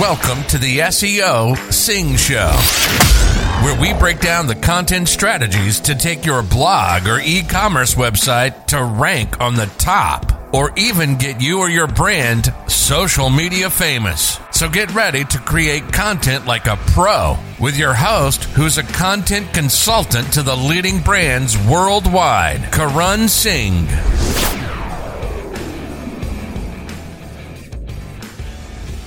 Welcome to the SEO Singh Show, where we break down the content strategies to take your blog or e commerce website to rank on the top or even get you or your brand social media famous. So get ready to create content like a pro with your host, who's a content consultant to the leading brands worldwide, Karan Singh.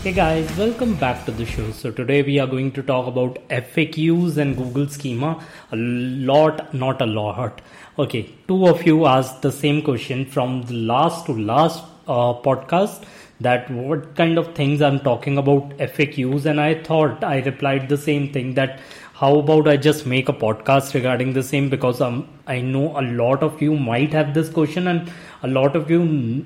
Hey guys, welcome back to the show. So today we are going to talk about FAQs and Google Schema. A lot, not a lot. Okay, two of you asked the same question from the last to last uh, podcast that what kind of things I'm talking about FAQs and I thought I replied the same thing that how about I just make a podcast regarding the same because um, I know a lot of you might have this question and a lot of you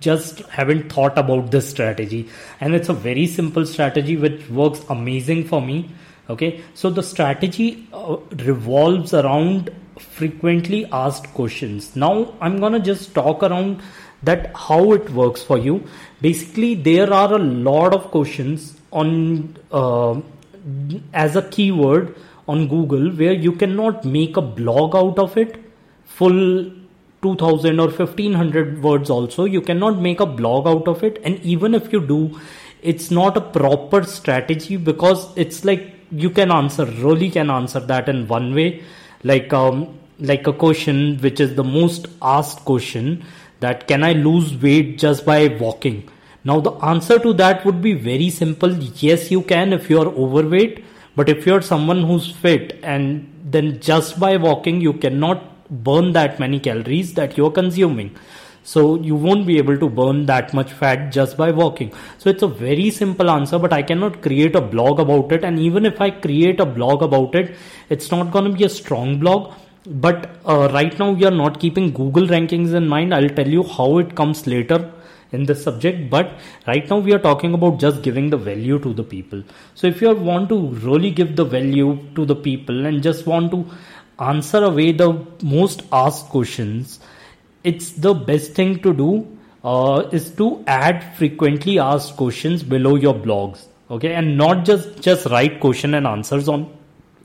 just haven't thought about this strategy. And it's a very simple strategy which works amazing for me okay? So the strategy uh, revolves around frequently asked questions. Now i'm going to just talk around that how it works for you. Basically there are a lot of questions on uh, as a keyword on google where you cannot make a blog out of it full 2000 or 1500 words also you cannot make a blog out of it. And even if you do it's not a proper strategy because it's like you can answer really can answer that in one way. Like um like a question which is the most asked question that can i lose weight just by walking? Now the answer to that would be very simple. Yes you can if you are overweight. But if you're someone who's fit and then just by walking you cannot burn that many calories that you're consuming. So you won't be able to burn that much fat just by walking. So it's a very simple answer but i cannot create a blog about it. And even if i create a blog about it it's not going to be a strong blog. But uh, right now we are not keeping google rankings in mind. I'll tell you how it comes later in this subject. But right now we are talking about just giving the value to the people. So if you want to really give the value to the people and just want to answer away the most asked questions, it's the best thing to do uh, is to add frequently asked questions below your blogs. Okay, and not just just write question and answers on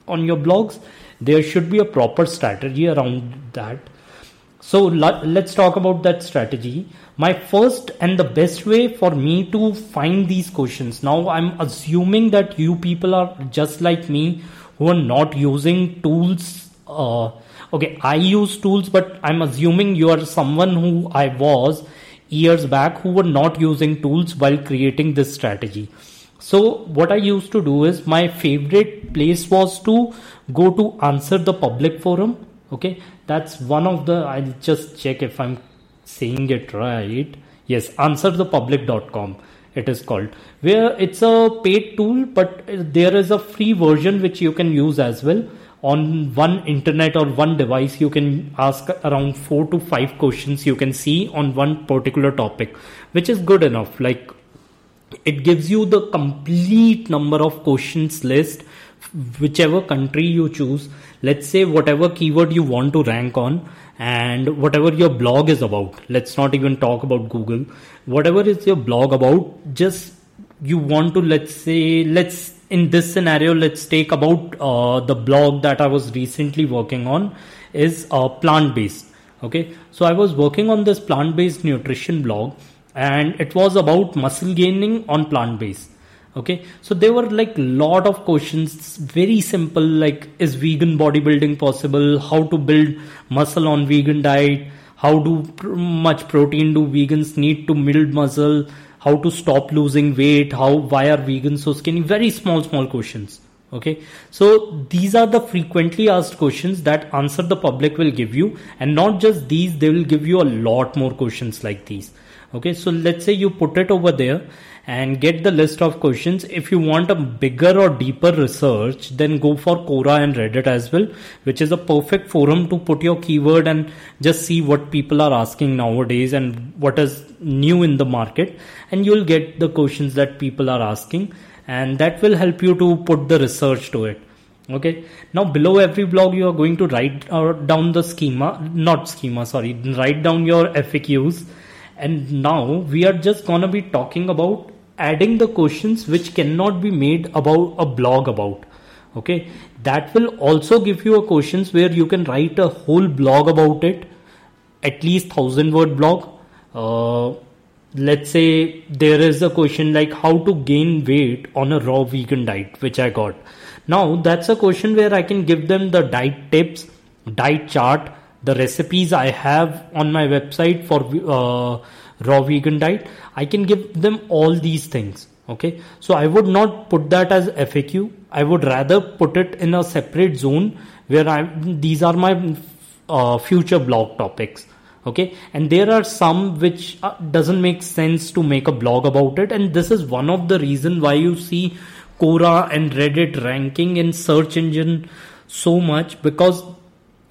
on your blogs. There should be a proper strategy around that. So let's talk about that strategy. My first and the best way for me to find these questions. Now I'm assuming that you people are just like me who are not using tools uh, okay i use tools but i'm assuming you are someone who i was years back who were not using tools while creating this strategy. So what i used to do is my favorite place was to go to answer the public forum. Okay that's one of the i'll just check if i'm saying it right. Yes answerthepublic.com it is called where it's a paid tool but there is a free version which you can use as well on one internet or one device you can ask around 4 to 5 questions you can see on one particular topic which is good enough. Like it gives you the complete number of questions list whichever country you choose. Let's say whatever keyword you want to rank on and whatever your blog is about. Let's not even talk about google. Whatever is your blog about just you want to let's say let's in this scenario, let's take about uh, the blog that I was recently working on is uh, plant based. Okay, so I was working on this plant based nutrition blog, and it was about muscle gaining on plant based. Okay, so there were like lot of questions, very simple like is vegan bodybuilding possible? How to build muscle on vegan diet? How do pr- much protein do vegans need to build muscle? How to stop losing weight how why are vegans so skinny? Very small small questions okay? So these are the frequently asked questions that answer the public will give you. And not just these they will give you a lot more questions like these. Okay? So let's say you put it over there and get the list of questions. If you want a bigger or deeper research then go for quora and reddit as well which is a perfect forum to put your keyword and just see what people are asking nowadays and what is new in the market. And you'll get the questions that people are asking and that will help you to put the research to it. Okay? Now below every blog you are going to write down the schema not schema sorry write down your faqs and now we are just gonna be talking about adding the questions which cannot be made about a blog about. Okay? That will also give you a questions where you can write a whole blog about it at least 1000 word blog uh, let's say there is a question like how to gain weight on a raw vegan diet which i got. Now that's a question where i can give them the diet tips diet chart the recipes i have on my website for uh, raw vegan diet. I can give them all these things okay? So i would not put that as faq i would rather put it in a separate zone where i these are my uh, future blog topics okay? And there are some which uh, doesn't make sense to make a blog about it. And this is one of the reason why you see quora and reddit ranking in search engine so much. Because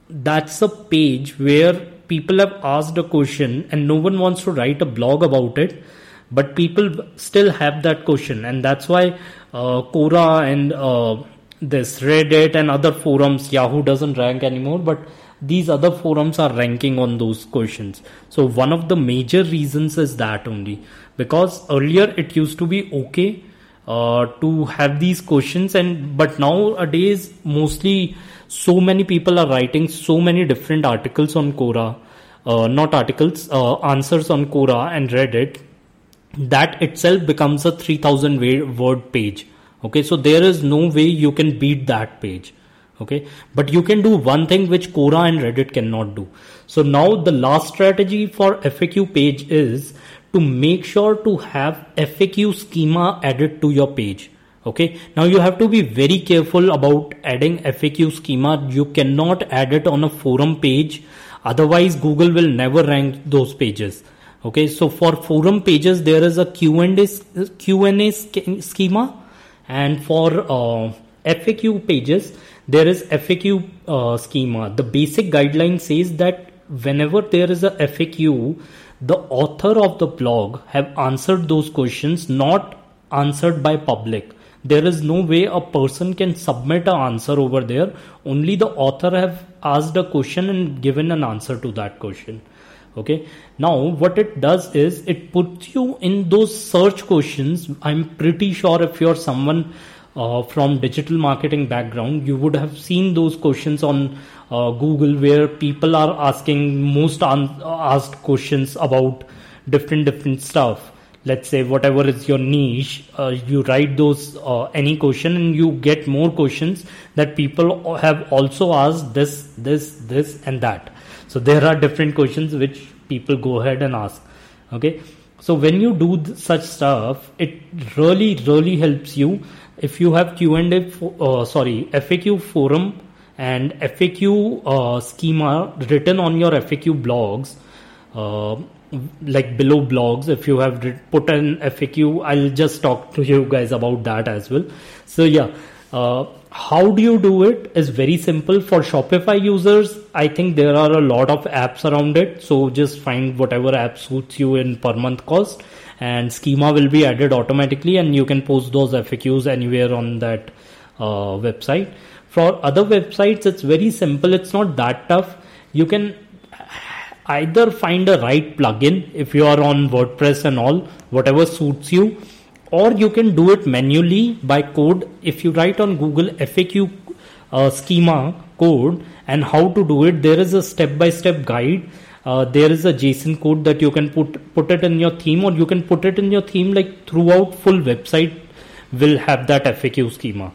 that's a page where people have asked a question and no one wants to write a blog about it. But people still have that question. And that's why uh, quora and uh, this reddit and other forums yahoo doesn't rank anymore. But these other forums are ranking on those questions. So one of the major reasons is that only. Because earlier it used to be okay uh, to have these questions and but nowadays mostly so many people are writing so many different articles on quora uh, not articles uh, answers on quora and reddit that itself becomes a 3000 word page. Okay so there is no way you can beat that page okay? But you can do one thing which quora and reddit cannot do. So now the last strategy for faq page is to make sure to have faq schema added to your page. Okay? Now you have to be very careful about adding faq schema. You cannot add it on a forum page. Otherwise google will never rank those pages. Okay? So for forum pages there is a q&a q&a schema. And for uh, faq pages there is faq uh, schema. The basic guideline says that whenever there is a faq the author of the blog have answered those questions not answered by public. There is no way a person can submit an answer over there. Only the author have asked a question and given an answer to that question. Okay? Now what it does is it puts you in those search questions. I'm pretty sure if you're someone uh, from digital marketing background you would have seen those questions on uh, google where people are asking most un- asked questions about different different stuff. Let's say whatever is your niche uh, you write those uh, any question and you get more questions that people have also asked this this this and that. So there are different questions which people go ahead and ask. Okay? So when you do such stuff it really really helps you if you have q&a uh, sorry faq forum and faq uh, schema written on your faq blogs uh, like below blogs if you have put an faq i'll just talk to you guys about that as well. So yeah uh, how do you do it is very simple. For shopify users i think there are a lot of apps around it. So just find whatever app suits you in per month cost and schema will be added automatically and you can post those faqs anywhere on that uh, website for other websites it's very simple it's not that tough you can either find a right plugin if you are on WordPress and all, whatever suits you, or you can do it manually by code. If you write on Google FAQ uh, schema code and how to do it, there is a step by step guide. Uh, there is a JSON code that you can put put it in your theme, or you can put it in your theme like throughout full website will have that FAQ schema.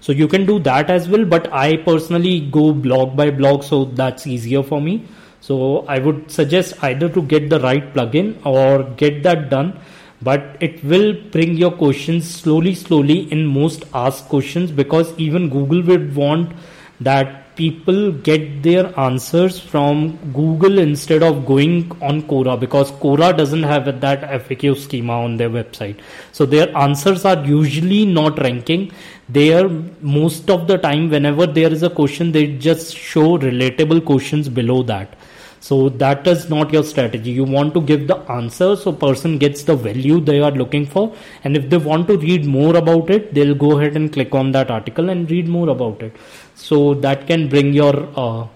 So you can do that as well, but I personally go blog by blog, so that's easier for me. So I would suggest either to get the right plugin or get that done. But it will bring your questions slowly, slowly in most asked questions because even Google would want that people get their answers from Google instead of going on Quora because Quora doesn't have that FAQ schema on their website. So their answers are usually not ranking. They are most of the time, whenever there is a question, they just show relatable questions below that so that is not your strategy you want to give the answer so person gets the value they are looking for and if they want to read more about it they'll go ahead and click on that article and read more about it so that can bring your uh,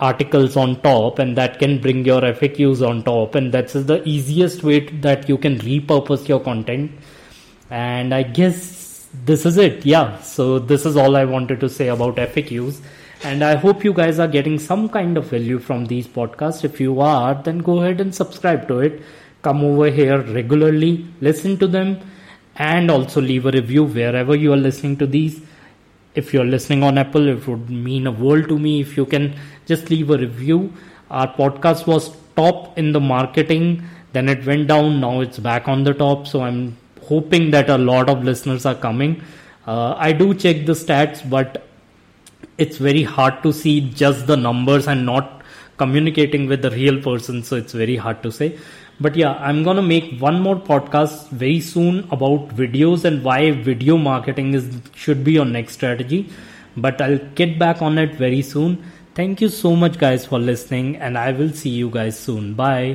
articles on top and that can bring your FAQs on top and that's the easiest way to, that you can repurpose your content And I guess this is it. Yeah. So this is all I wanted to say about FAQs. And I hope you guys are getting some kind of value from these podcasts. If you are, then go ahead and subscribe to it. Come over here regularly, listen to them, and also leave a review wherever you are listening to these. If you're listening on Apple, it would mean a world to me if you can just leave a review. Our podcast was top in the marketing, then it went down, now it's back on the top. So I'm hoping that a lot of listeners are coming. Uh, I do check the stats, but it's very hard to see just the numbers and not communicating with the real person. So it's very hard to say. But yeah, I'm gonna make one more podcast very soon about videos and why video marketing is should be your next strategy. But I'll get back on it very soon. Thank you so much, guys, for listening, and I will see you guys soon. Bye.